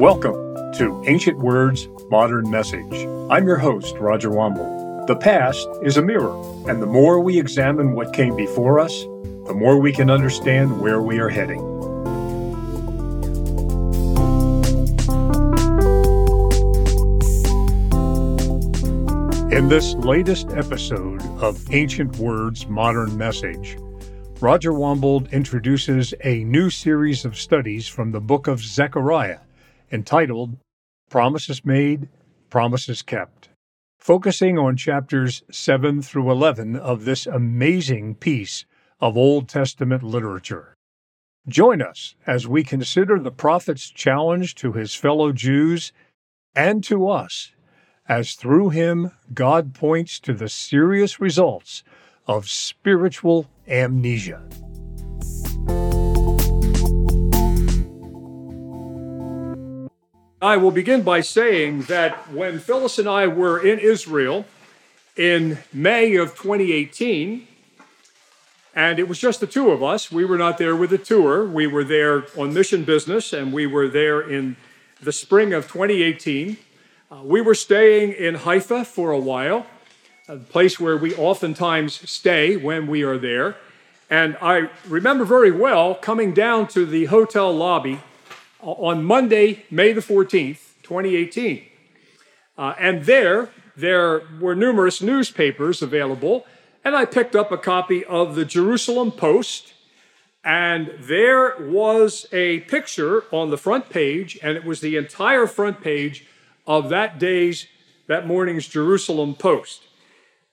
Welcome to Ancient Words, Modern Message. I'm your host, Roger Wambold. The past is a mirror, and the more we examine what came before us, the more we can understand where we are heading. In this latest episode of Ancient Words, Modern Message, Roger Wambold introduces a new series of studies from the book of Zechariah entitled Promises Made, Promises Kept, focusing on chapters 7 through 11 of this amazing piece of Old Testament literature. Join us as we consider the prophet's challenge to his fellow Jews and to us, as through him God points to the serious results of spiritual amnesia. I will begin by saying that when Phyllis and I were in Israel in May of 2018, and it was just the two of us, we were not there with a tour. We were there on mission business, and we were there in the spring of 2018. Uh, we were staying in Haifa for a while a place where we oftentimes stay when we are there. And I remember very well coming down to the hotel lobby on Monday, May the 14th, 2018. Uh, and there, there were numerous newspapers available, and I picked up a copy of the Jerusalem Post. And there was a picture on the front page, and it was the entire front page of that day's, that morning's Jerusalem Post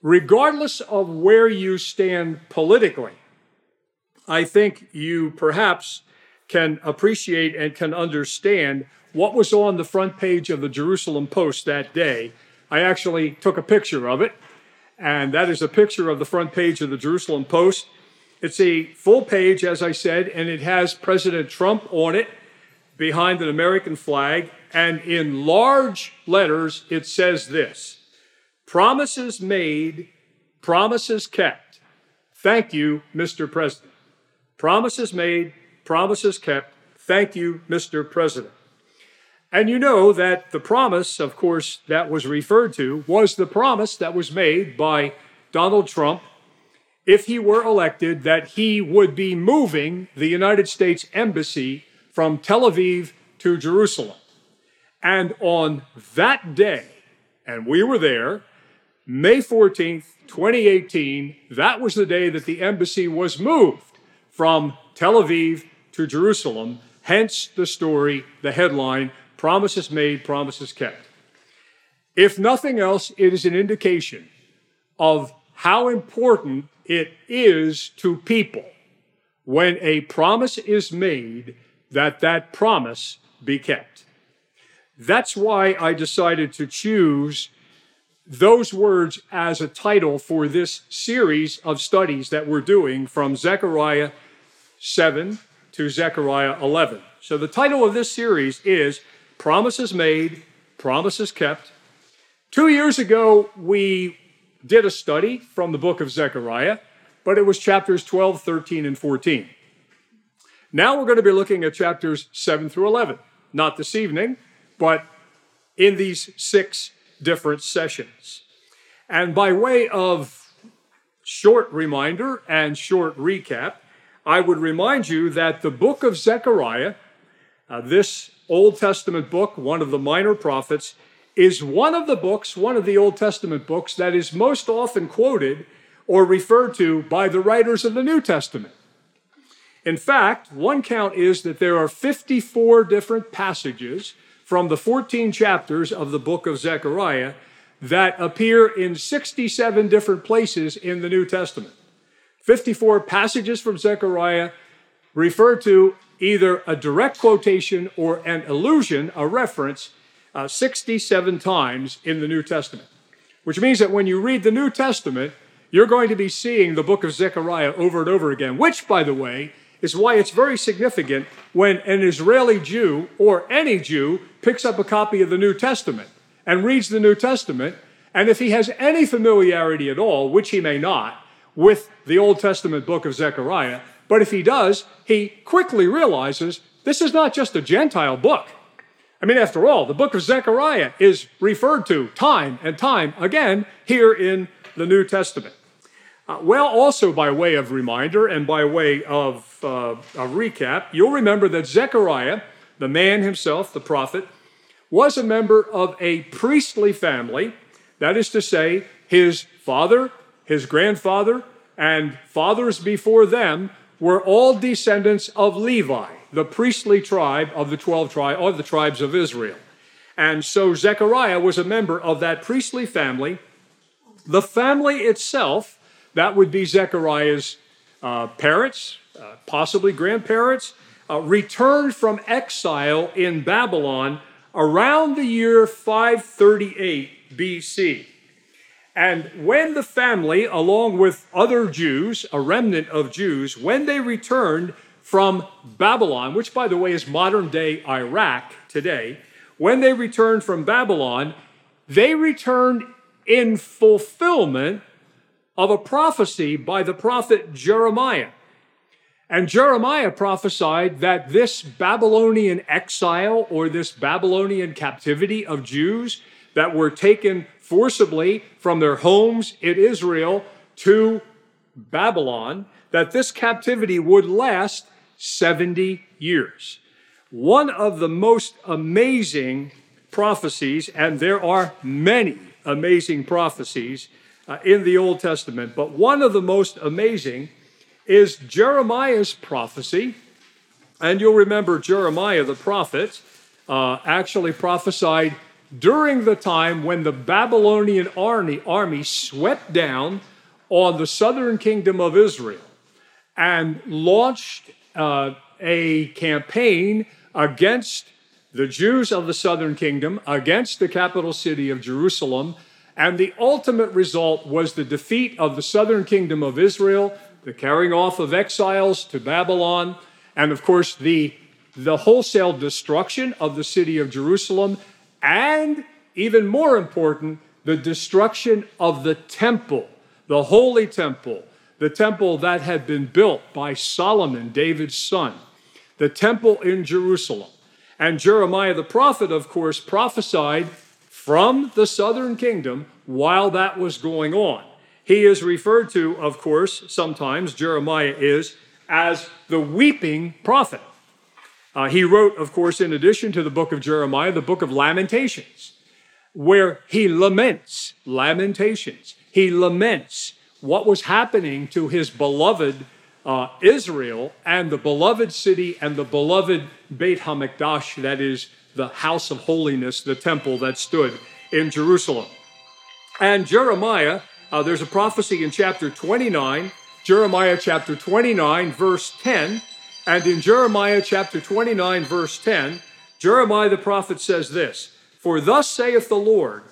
regardless of where you stand politically, I think you perhaps can appreciate and can understand what was on the front page of the Jerusalem Post that day. I actually took a picture of it, and that is a picture of the front page of the Jerusalem Post. It's a full page, as I said, and it has President Trump on it behind an American flag. And in large letters, it says this Promises made, promises kept. Thank you, Mr. President. Promises made, promises kept. Thank you, Mr. President. And you know that the promise, of course, that was referred to was the promise that was made by Donald Trump if he were elected that he would be moving the United States Embassy from Tel Aviv to Jerusalem. And on that day, and we were there, May 14th, 2018, that was the day that the embassy was moved from Tel Aviv to Jerusalem. Hence the story, the headline Promises Made, Promises Kept. If nothing else, it is an indication of how important it is to people when a promise is made that that promise be kept. That's why I decided to choose those words as a title for this series of studies that we're doing from Zechariah 7 to Zechariah 11. So, the title of this series is Promises Made, Promises Kept. Two years ago, we did a study from the book of Zechariah, but it was chapters 12, 13, and 14. Now we're going to be looking at chapters 7 through 11. Not this evening, but in these six different sessions. And by way of short reminder and short recap, I would remind you that the book of Zechariah, uh, this Old Testament book, one of the minor prophets, is one of the books, one of the Old Testament books, that is most often quoted or referred to by the writers of the New Testament. In fact, one count is that there are 54 different passages from the 14 chapters of the book of Zechariah that appear in 67 different places in the New Testament. 54 passages from Zechariah refer to either a direct quotation or an allusion, a reference, uh, 67 times in the New Testament. Which means that when you read the New Testament, you're going to be seeing the book of Zechariah over and over again, which, by the way, is why it's very significant when an Israeli Jew or any Jew picks up a copy of the New Testament and reads the New Testament, and if he has any familiarity at all, which he may not, with the Old Testament book of Zechariah, but if he does, he quickly realizes this is not just a Gentile book. I mean, after all, the book of Zechariah is referred to time and time again here in the New Testament. Uh, well, also by way of reminder and by way of uh, a recap, you'll remember that Zechariah, the man himself, the prophet, was a member of a priestly family. That is to say, his father, his grandfather, and fathers before them were all descendants of Levi, the priestly tribe of the 12 tribes of the tribes of Israel. And so Zechariah was a member of that priestly family. The family itself, that would be Zechariah's uh, parents, uh, possibly grandparents, uh, returned from exile in Babylon around the year 538 BC. And when the family, along with other Jews, a remnant of Jews, when they returned from Babylon, which by the way is modern day Iraq today, when they returned from Babylon, they returned in fulfillment of a prophecy by the prophet Jeremiah. And Jeremiah prophesied that this Babylonian exile or this Babylonian captivity of Jews that were taken forcibly from their homes in Israel to Babylon, that this captivity would last 70 years. One of the most amazing prophecies, and there are many amazing prophecies uh, in the Old Testament, but one of the most amazing is Jeremiah's prophecy. And you'll remember Jeremiah the prophet uh, actually prophesied during the time when the Babylonian army, army swept down on the southern kingdom of Israel and launched uh, a campaign against the Jews of the southern kingdom, against the capital city of Jerusalem. And the ultimate result was the defeat of the southern kingdom of Israel, the carrying off of exiles to Babylon, and of course, the, the wholesale destruction of the city of Jerusalem and even more important, the destruction of the temple, the holy temple, the temple that had been built by Solomon, David's son, the temple in Jerusalem. And Jeremiah the prophet, of course, prophesied from the southern kingdom while that was going on. He is referred to, of course, sometimes, Jeremiah is, as the weeping prophet. Uh, he wrote, of course, in addition to the book of Jeremiah, the book of Lamentations, where he laments, Lamentations. He laments what was happening to his beloved uh, Israel and the beloved city and the beloved Beit HaMikdash, that is the house of holiness, the temple that stood in Jerusalem. And Jeremiah, uh, there's a prophecy in chapter 29, Jeremiah chapter 29, verse 10 and in Jeremiah chapter 29, verse 10, Jeremiah the prophet says this For thus saith the Lord,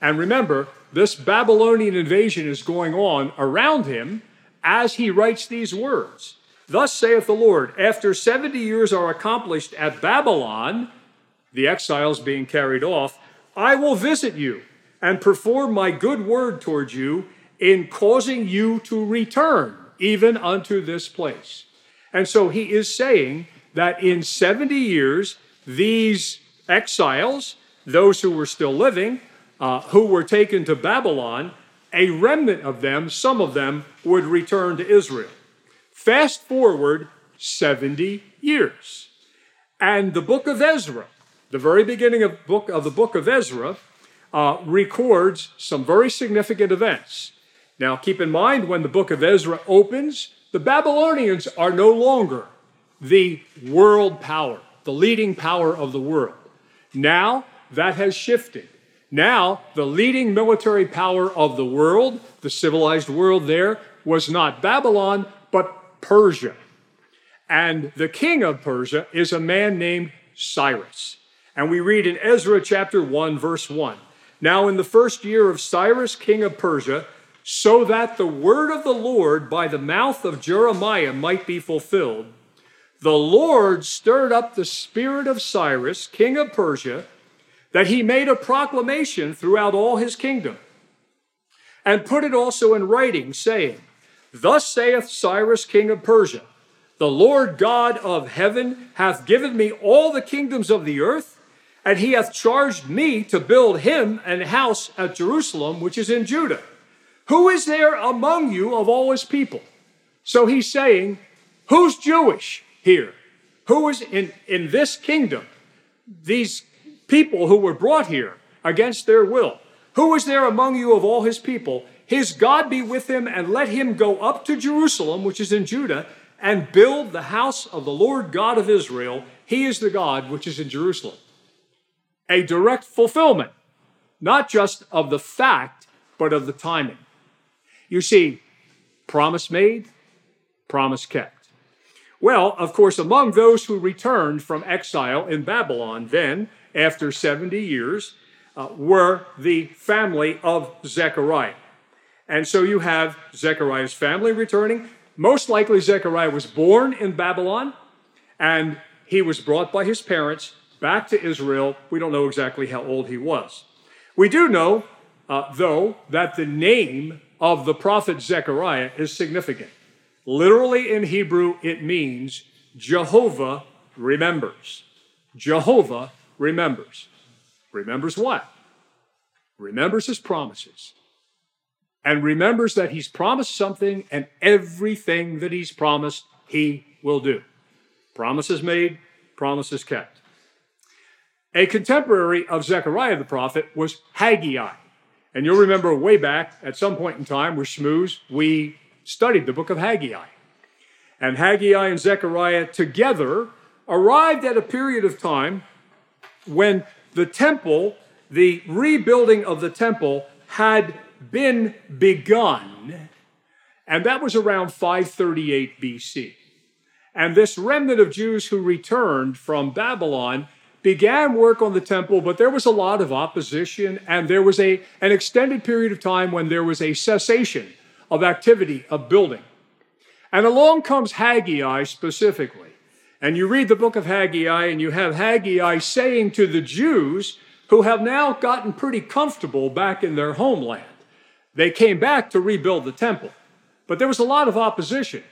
and remember, this Babylonian invasion is going on around him as he writes these words. Thus saith the Lord, after 70 years are accomplished at Babylon, the exiles being carried off, I will visit you and perform my good word towards you in causing you to return even unto this place. And so he is saying that in 70 years, these exiles, those who were still living, uh, who were taken to Babylon, a remnant of them, some of them, would return to Israel. Fast forward 70 years. And the book of Ezra, the very beginning of, book, of the book of Ezra, uh, records some very significant events. Now, keep in mind when the book of Ezra opens, the Babylonians are no longer the world power, the leading power of the world. Now that has shifted. Now, the leading military power of the world, the civilized world there, was not Babylon, but Persia. And the king of Persia is a man named Cyrus. And we read in Ezra chapter 1, verse 1 Now, in the first year of Cyrus, king of Persia, so that the word of the Lord by the mouth of Jeremiah might be fulfilled, the Lord stirred up the spirit of Cyrus, king of Persia, that he made a proclamation throughout all his kingdom, and put it also in writing, saying, Thus saith Cyrus, king of Persia, the Lord God of heaven hath given me all the kingdoms of the earth, and he hath charged me to build him an house at Jerusalem, which is in Judah. Who is there among you of all his people? So he's saying, Who's Jewish here? Who is in, in this kingdom? These people who were brought here against their will. Who is there among you of all his people? His God be with him, and let him go up to Jerusalem, which is in Judah, and build the house of the Lord God of Israel. He is the God which is in Jerusalem. A direct fulfillment, not just of the fact, but of the timing. You see, promise made, promise kept. Well, of course, among those who returned from exile in Babylon, then, after 70 years, uh, were the family of Zechariah. And so you have Zechariah's family returning. Most likely, Zechariah was born in Babylon and he was brought by his parents back to Israel. We don't know exactly how old he was. We do know, uh, though, that the name of the prophet Zechariah is significant. Literally in Hebrew, it means Jehovah remembers. Jehovah remembers. Remembers what? Remembers his promises and remembers that he's promised something and everything that he's promised, he will do. Promises made, promises kept. A contemporary of Zechariah the prophet was Haggai. And you'll remember way back at some point in time with Schmooze, we studied the book of Haggai. And Haggai and Zechariah together arrived at a period of time when the temple, the rebuilding of the temple, had been begun, and that was around 538 BC. And this remnant of Jews who returned from Babylon began work on the temple, but there was a lot of opposition, and there was a, an extended period of time when there was a cessation of activity of building. And along comes Haggai specifically. And you read the book of Haggai, and you have Haggai saying to the Jews who have now gotten pretty comfortable back in their homeland they came back to rebuild the temple, but there was a lot of opposition.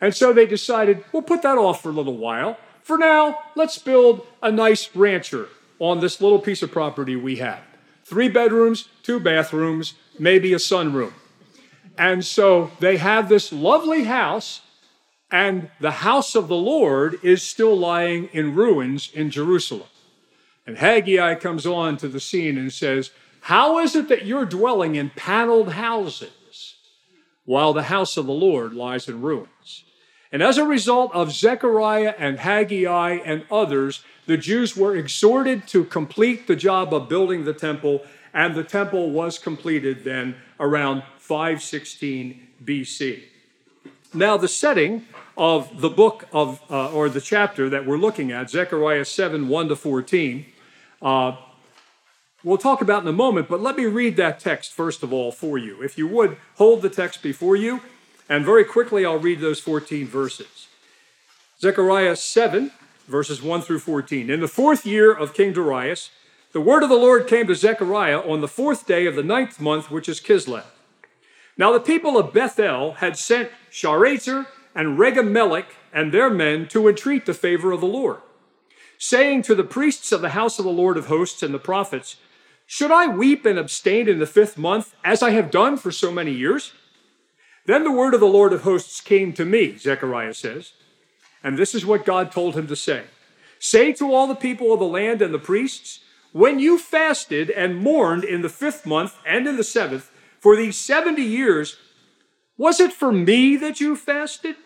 And so they decided, we'll put that off for a little while. For now, let's build a nice rancher on this little piece of property we have. Three bedrooms, two bathrooms, maybe a sunroom. And so they have this lovely house, and the house of the Lord is still lying in ruins in Jerusalem. And Haggai comes on to the scene and says, how is it that you're dwelling in paneled houses while the house of the Lord lies in ruins? And as a result of Zechariah and Haggai and others, the Jews were exhorted to complete the job of building the temple, and the temple was completed then around 516 BC. Now, the setting of the book of, uh, or the chapter that we're looking at, Zechariah 7 1 to 14, uh, we'll talk about in a moment, but let me read that text first of all for you. If you would, hold the text before you, and very quickly I'll read those 14 verses. Zechariah 7, verses 1 through 14. In the fourth year of King Darius, the word of the Lord came to Zechariah on the fourth day of the ninth month, which is Kislev. Now the people of Bethel had sent Sharezer and Regem-melech and their men to entreat the favor of the Lord, saying to the priests of the house of the Lord of hosts and the prophets, should I weep and abstain in the fifth month, as I have done for so many years? Then the word of the Lord of hosts came to me, Zechariah says, and this is what God told him to say Say to all the people of the land and the priests, when you fasted and mourned in the fifth month and in the seventh, for these 70 years, was it for me that you fasted?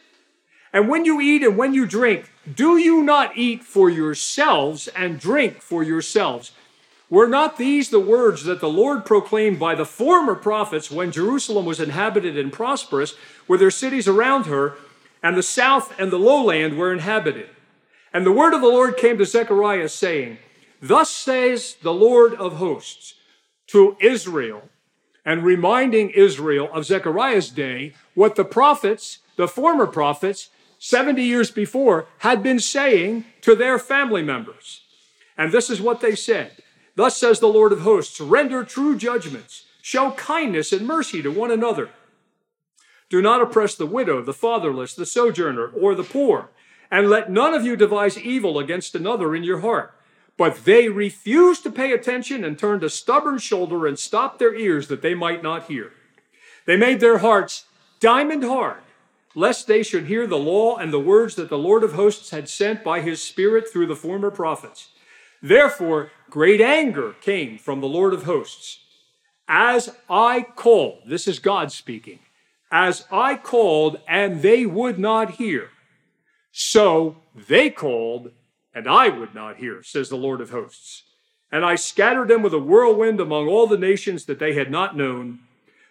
And when you eat and when you drink, do you not eat for yourselves and drink for yourselves? Were not these the words that the Lord proclaimed by the former prophets when Jerusalem was inhabited and prosperous, were there cities around her, and the south and the lowland were inhabited? And the word of the Lord came to Zechariah, saying, Thus says the Lord of hosts to Israel, and reminding Israel of Zechariah's day what the prophets, the former prophets, 70 years before, had been saying to their family members. And this is what they said. Thus says the Lord of hosts render true judgments, show kindness and mercy to one another. Do not oppress the widow, the fatherless, the sojourner, or the poor, and let none of you devise evil against another in your heart. But they refused to pay attention and turned a stubborn shoulder and stopped their ears that they might not hear. They made their hearts diamond hard, lest they should hear the law and the words that the Lord of hosts had sent by his Spirit through the former prophets. Therefore, great anger came from the Lord of hosts. As I called, this is God speaking, as I called and they would not hear, so they called and I would not hear, says the Lord of hosts. And I scattered them with a whirlwind among all the nations that they had not known.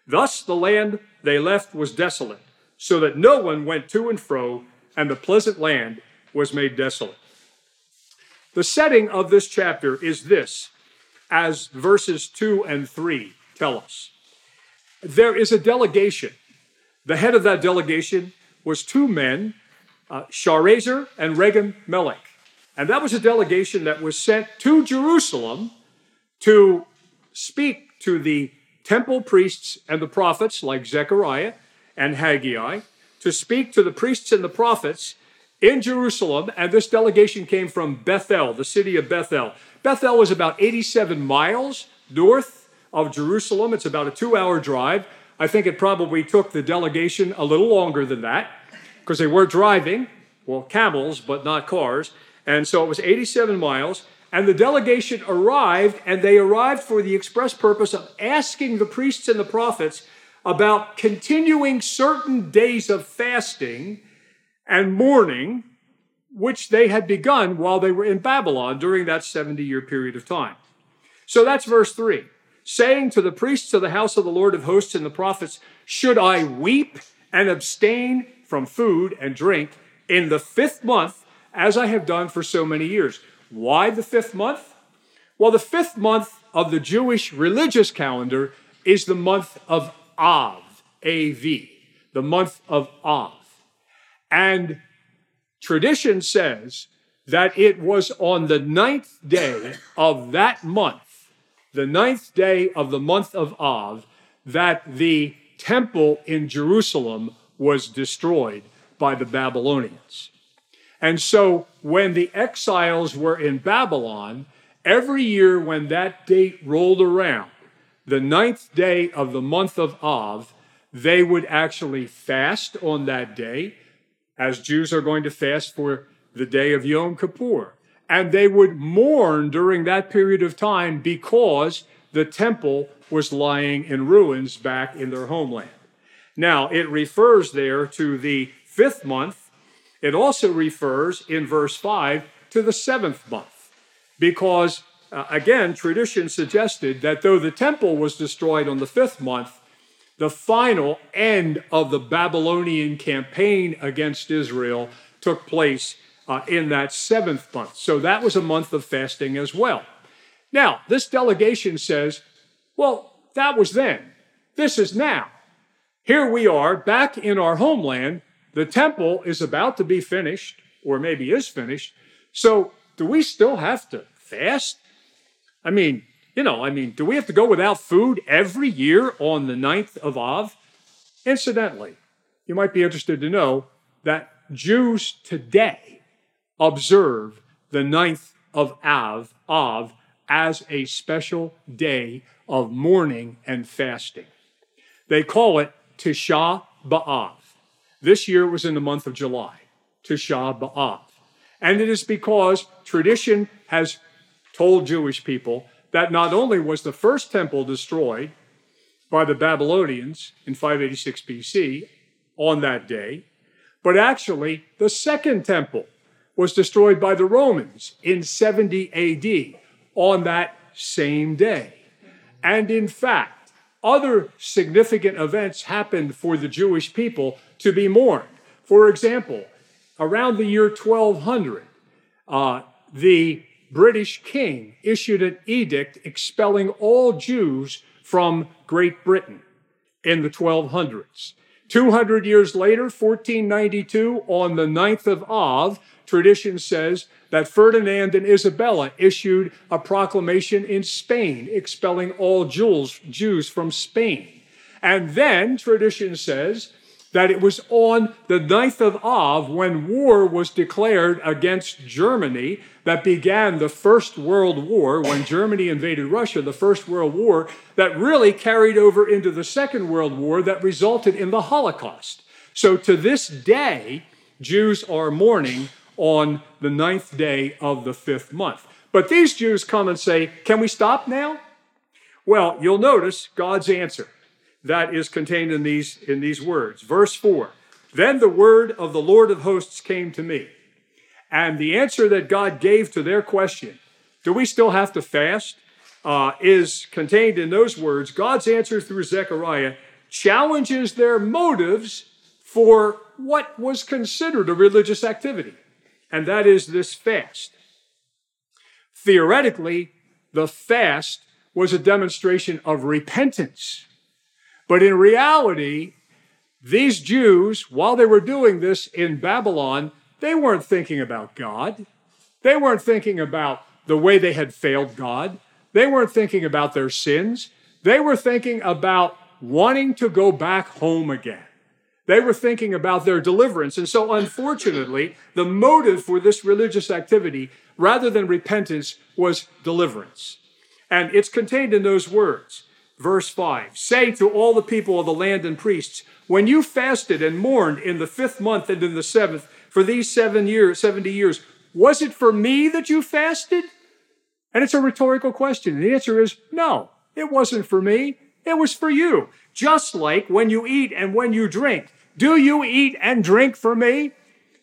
Thus the land they left was desolate, so that no one went to and fro, and the pleasant land was made desolate. The setting of this chapter is this, as verses 2 and 3 tell us. There is a delegation. The head of that delegation was two men, uh, and Regem Melech. And that was a delegation that was sent to Jerusalem to speak to the temple priests and the prophets, like Zechariah and Haggai, to speak to the priests and the prophets in Jerusalem. And this delegation came from Bethel, the city of Bethel. Bethel was about 87 miles north of Jerusalem. It's about a two hour drive. I think it probably took the delegation a little longer than that because they were driving, well, camels, but not cars. And so it was 87 miles. And the delegation arrived, and they arrived for the express purpose of asking the priests and the prophets about continuing certain days of fasting and mourning, which they had begun while they were in Babylon during that 70 year period of time. So that's verse 3 saying to the priests of the house of the Lord of hosts and the prophets, Should I weep and abstain from food and drink in the fifth month as I have done for so many years. Why the fifth month? Well, the fifth month of the Jewish religious calendar is the month of Av, A-V, the month of Av. And tradition says that it was on the ninth day of that month, the ninth day of the month of Av, that the temple in Jerusalem was destroyed by the Babylonians. And so when the exiles were in Babylon, every year when that date rolled around, the ninth day of the month of Av, they would actually fast on that day, as Jews are going to fast for the day of Yom Kippur. And they would mourn during that period of time because the temple was lying in ruins back in their homeland. Now, it refers there to the fifth month it also refers in verse 5 to the seventh month, because uh, again, tradition suggested that though the temple was destroyed on the fifth month, the final end of the Babylonian campaign against Israel took place uh, in that seventh month. So that was a month of fasting as well. Now, this delegation says, well, that was then. This is now. Here we are back in our homeland the temple is about to be finished, or maybe is finished. So, do we still have to fast? I mean, you know, I mean, do we have to go without food every year on the 9th of Av? Incidentally, you might be interested to know that Jews today observe the 9th of Av, Av as a special day of mourning and fasting. They call it Tisha B'Av. This year was in the month of July, Tisha B'Av. And it is because tradition has told Jewish people that not only was the first temple destroyed by the Babylonians in 586 BC on that day, but actually the second temple was destroyed by the Romans in 70 AD on that same day. And in fact, other significant events happened for the Jewish people to be mourned. For example, around the year 1200, uh, the British king issued an edict expelling all Jews from Great Britain in the 1200s. 200 years later, 1492, on the 9th of Av, tradition says that Ferdinand and Isabella issued a proclamation in Spain expelling all Jews, from Spain. And then tradition says that it was on the 9th of Av when war was declared against Germany that began the First World War when Germany invaded Russia, the First World War that really carried over into the Second World War that resulted in the Holocaust. So to this day, Jews are mourning on the ninth day of the fifth month. But these Jews come and say, Can we stop now? Well, you'll notice God's answer that is contained in these, in these words. Verse 4 Then the word of the Lord of hosts came to me. And the answer that God gave to their question, do we still have to fast, uh, is contained in those words. God's answer through Zechariah challenges their motives for what was considered a religious activity, and that is this fast. Theoretically, the fast was a demonstration of repentance. But in reality, these Jews, while they were doing this in Babylon, they weren't thinking about God. They weren't thinking about the way they had failed God. They weren't thinking about their sins. They were thinking about wanting to go back home again. They were thinking about their deliverance. And so, unfortunately, the motive for this religious activity, rather than repentance, was deliverance. And it's contained in those words. Verse 5 Say to all the people of the land and priests, when you fasted and mourned in the fifth month and in the seventh for these seven years, 70 years, was it for me that you fasted? And it's a rhetorical question. And the answer is no, it wasn't for me. It was for you. Just like when you eat and when you drink. Do you eat and drink for me?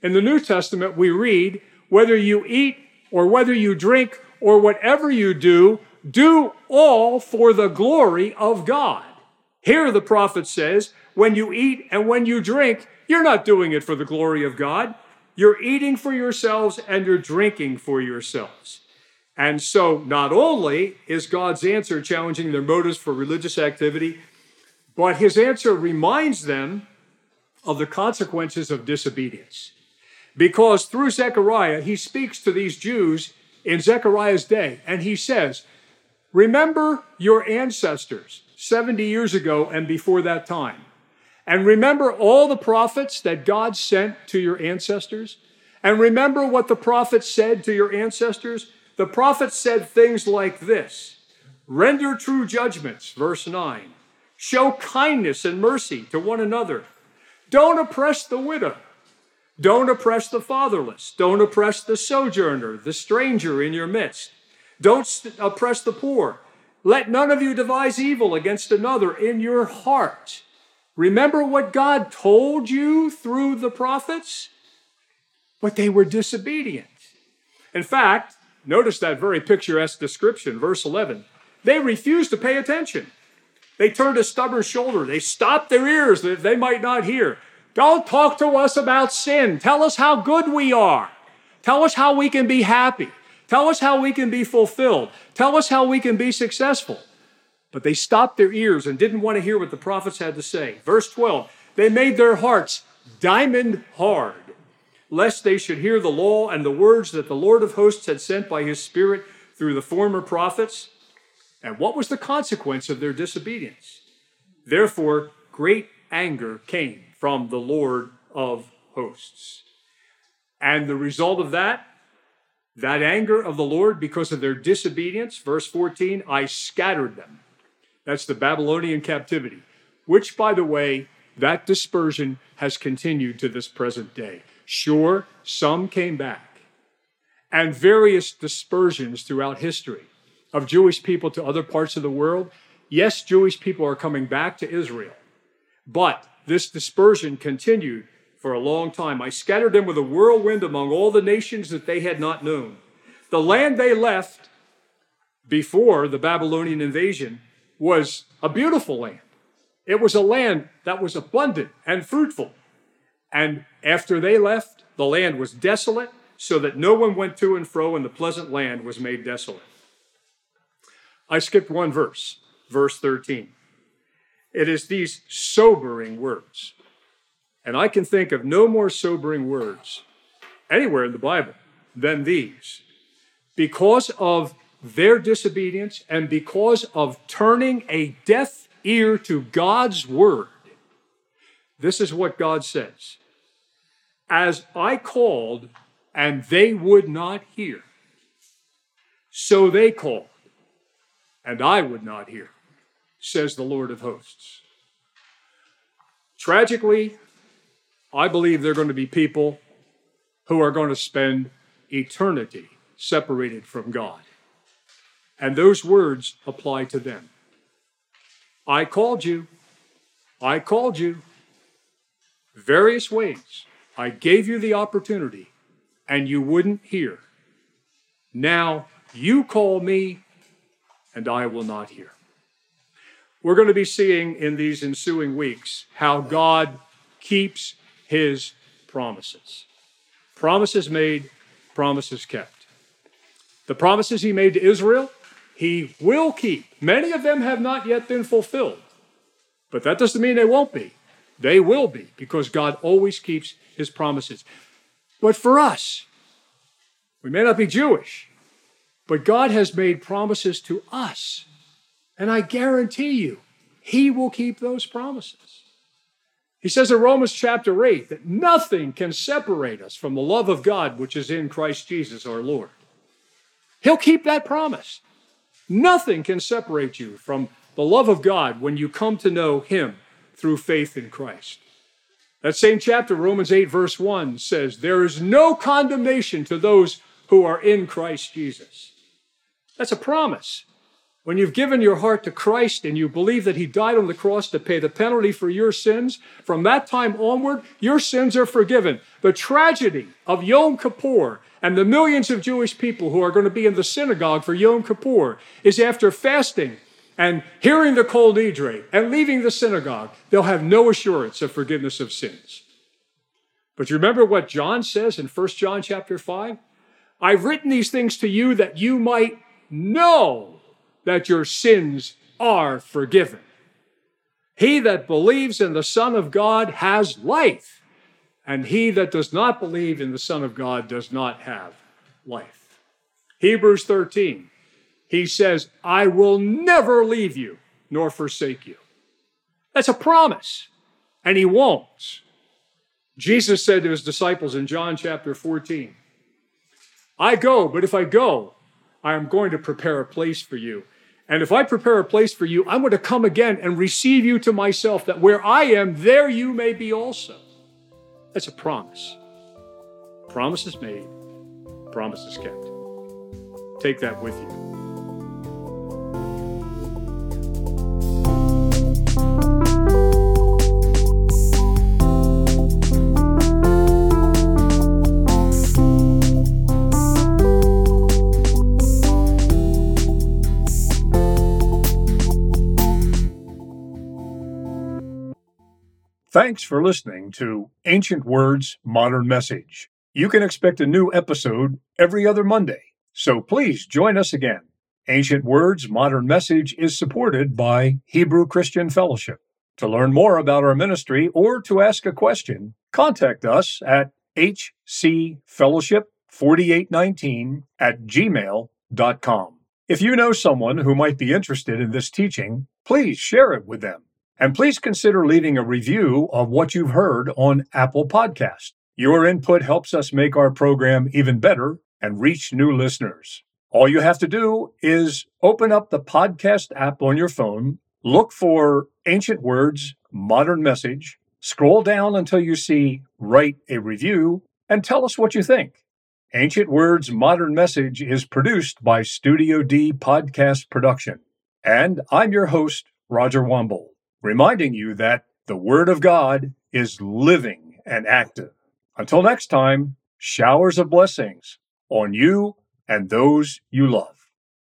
In the New Testament, we read, whether you eat or whether you drink or whatever you do, do all for the glory of God. Here the prophet says, when you eat and when you drink, you're not doing it for the glory of God. You're eating for yourselves and you're drinking for yourselves. And so, not only is God's answer challenging their motives for religious activity, but his answer reminds them of the consequences of disobedience. Because through Zechariah, he speaks to these Jews in Zechariah's day, and he says, Remember your ancestors 70 years ago and before that time. And remember all the prophets that God sent to your ancestors. And remember what the prophets said to your ancestors. The prophets said things like this Render true judgments, verse 9. Show kindness and mercy to one another don't oppress the widow. Don't oppress the fatherless. Don't oppress the sojourner, the stranger in your midst. Don't oppress the poor. Let none of you devise evil against another in your heart. Remember what God told you through the prophets? But they were disobedient. In fact, notice that very picturesque description, verse 11. They refused to pay attention. They turned a stubborn shoulder. They stopped their ears that they might not hear. Don't talk to us about sin. Tell us how good we are. Tell us how we can be happy. Tell us how we can be fulfilled. Tell us how we can be successful. But they stopped their ears and didn't want to hear what the prophets had to say. Verse 12 they made their hearts diamond hard, lest they should hear the law and the words that the Lord of hosts had sent by his Spirit through the former prophets. And what was the consequence of their disobedience? Therefore, great anger came from the Lord of hosts. And the result of that, that anger of the Lord because of their disobedience, verse 14, I scattered them. That's the Babylonian captivity, which, by the way, that dispersion has continued to this present day. Sure, some came back, and various dispersions throughout history of Jewish people to other parts of the world. Yes, Jewish people are coming back to Israel, but this dispersion continued for a long time. I scattered them with a whirlwind among all the nations that they had not known. The land they left before the Babylonian invasion was a beautiful land. It was a land that was abundant and fruitful. And after they left, the land was desolate, so that no one went to and fro, and the pleasant land was made desolate. I skipped one verse, verse 13. It is these sobering words. And I can think of no more sobering words anywhere in the Bible than these. Because of their disobedience and because of turning a deaf ear to God's word, this is what God says As I called, and they would not hear, So they called, and I would not hear, says the Lord of hosts. Tragically, I believe there are going to be people who are going to spend eternity separated from God. And those words apply to them. I called you. I called you. Various ways. I gave you the opportunity, and you wouldn't hear. Now you call me, and I will not hear. We're going to be seeing in these ensuing weeks how God keeps his promises. Promises made, promises kept. The promises he made to Israel, he will keep. Many of them have not yet been fulfilled, but that doesn't mean they won't be. They will be because God always keeps his promises. But for us, we may not be Jewish, but God has made promises to us. And I guarantee you, he will keep those promises. He says in Romans chapter 8 that nothing can separate us from the love of God which is in Christ Jesus our Lord. He'll keep that promise. Nothing can separate you from the love of God when you come to know Him through faith in Christ. That same chapter, Romans 8, verse 1, says, There is no condemnation to those who are in Christ Jesus. That's a promise. When you've given your heart to Christ and you believe that He died on the cross to pay the penalty for your sins, from that time onward, your sins are forgiven. The tragedy of Yom Kippur and the millions of Jewish people who are going to be in the synagogue for Yom Kippur is after fasting and hearing the Kol Nidre and leaving the synagogue, they'll have no assurance of forgiveness of sins. But you remember what John says in 1 John chapter 5? I've written these things to you that you might know that your sins are forgiven. He that believes in the Son of God has life, and he that does not believe in the Son of God does not have life. Hebrews 13, he says, I will never leave you nor forsake you. That's a promise, and he won't. Jesus said to his disciples in John chapter 14, I go, but if I go, I am going to prepare a place for you. And if I prepare a place for you, I'm going to come again and receive you to myself, that where I am, there you may be also. That's a promise. Promises made, promises kept. Take that with you. Thanks for listening to Ancient Words Modern Message. You can expect a new episode every other Monday, so please join us again. Ancient Words Modern Message is supported by Hebrew Christian Fellowship. To learn more about our ministry or to ask a question, contact us at hcfellowship4819 at gmail.com. If you know someone who might be interested in this teaching, please share it with them. And please consider leaving a review of what you've heard on Apple Podcast. Your input helps us make our program even better and reach new listeners. All you have to do is open up the podcast app on your phone, look for Ancient Words, Modern Message, scroll down until you see Write a Review, and tell us what you think. Ancient Words Modern Message is produced by Studio D Podcast Production. And I'm your host, Roger Wambold reminding you that the Word of God is living and active. Until next time, showers of blessings on you and those you love.